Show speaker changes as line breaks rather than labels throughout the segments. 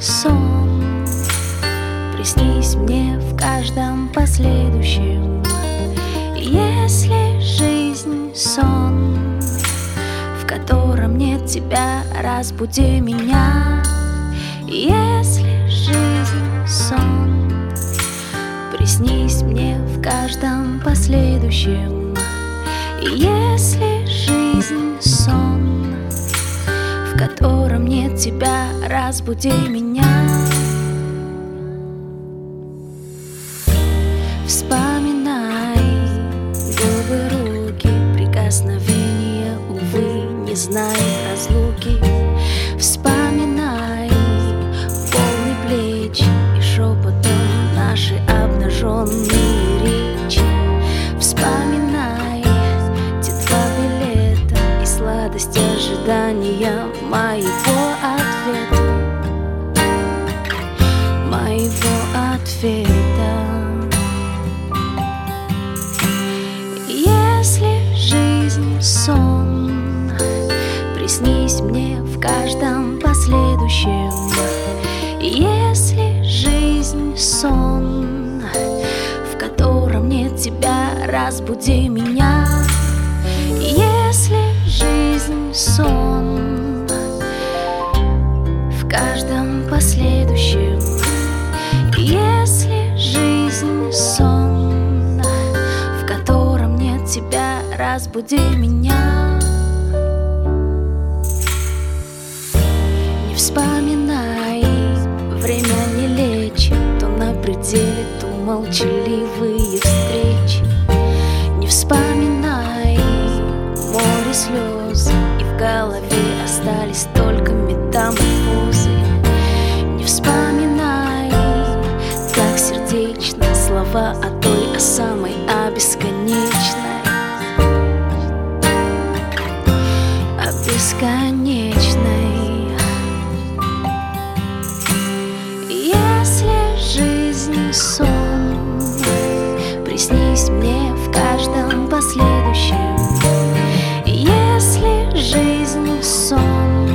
сон, приснись мне в каждом последующем. Если жизнь сон, в котором нет тебя, разбуди меня. Если жизнь сон, приснись мне в каждом последующем. Если жизнь сон, котором нет тебя, разбуди меня. Вспоминай губы, руки, прикосновения, увы, не знай разлуки. Ожидания моего ответа, моего ответа. Если жизнь сон, приснись мне в каждом последующем. Если жизнь сон, в котором нет тебя, разбуди меня. Если разбуди меня. Не вспоминай, время не лечит, то на пределе, то молчаливые встречи. Не вспоминай море слез, и в голове остались только метаморфозы. Не вспоминай так сердечно слова о той, о самой, о бесконечной. Бесконечной. Если жизнь сон, приснись мне в каждом последующем. Если жизнь сон,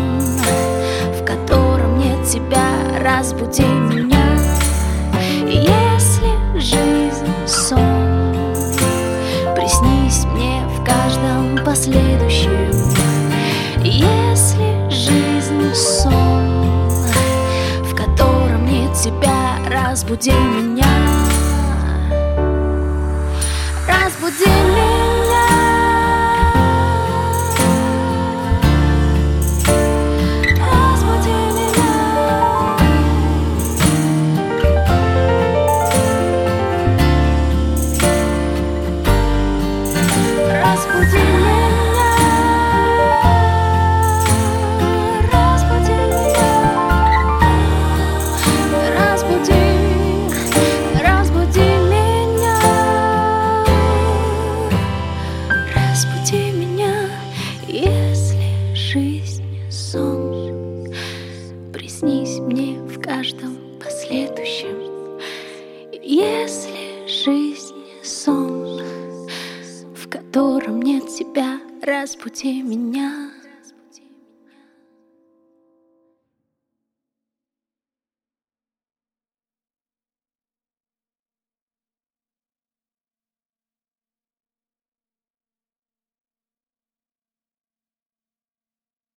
в котором нет тебя, разбуди меня. Если жизнь сон, приснись мне в каждом последующем. Если жизнь сон, в котором нет тебя, разбуди меня. Если жизнь сон в котором нет тебя, разбуди меня.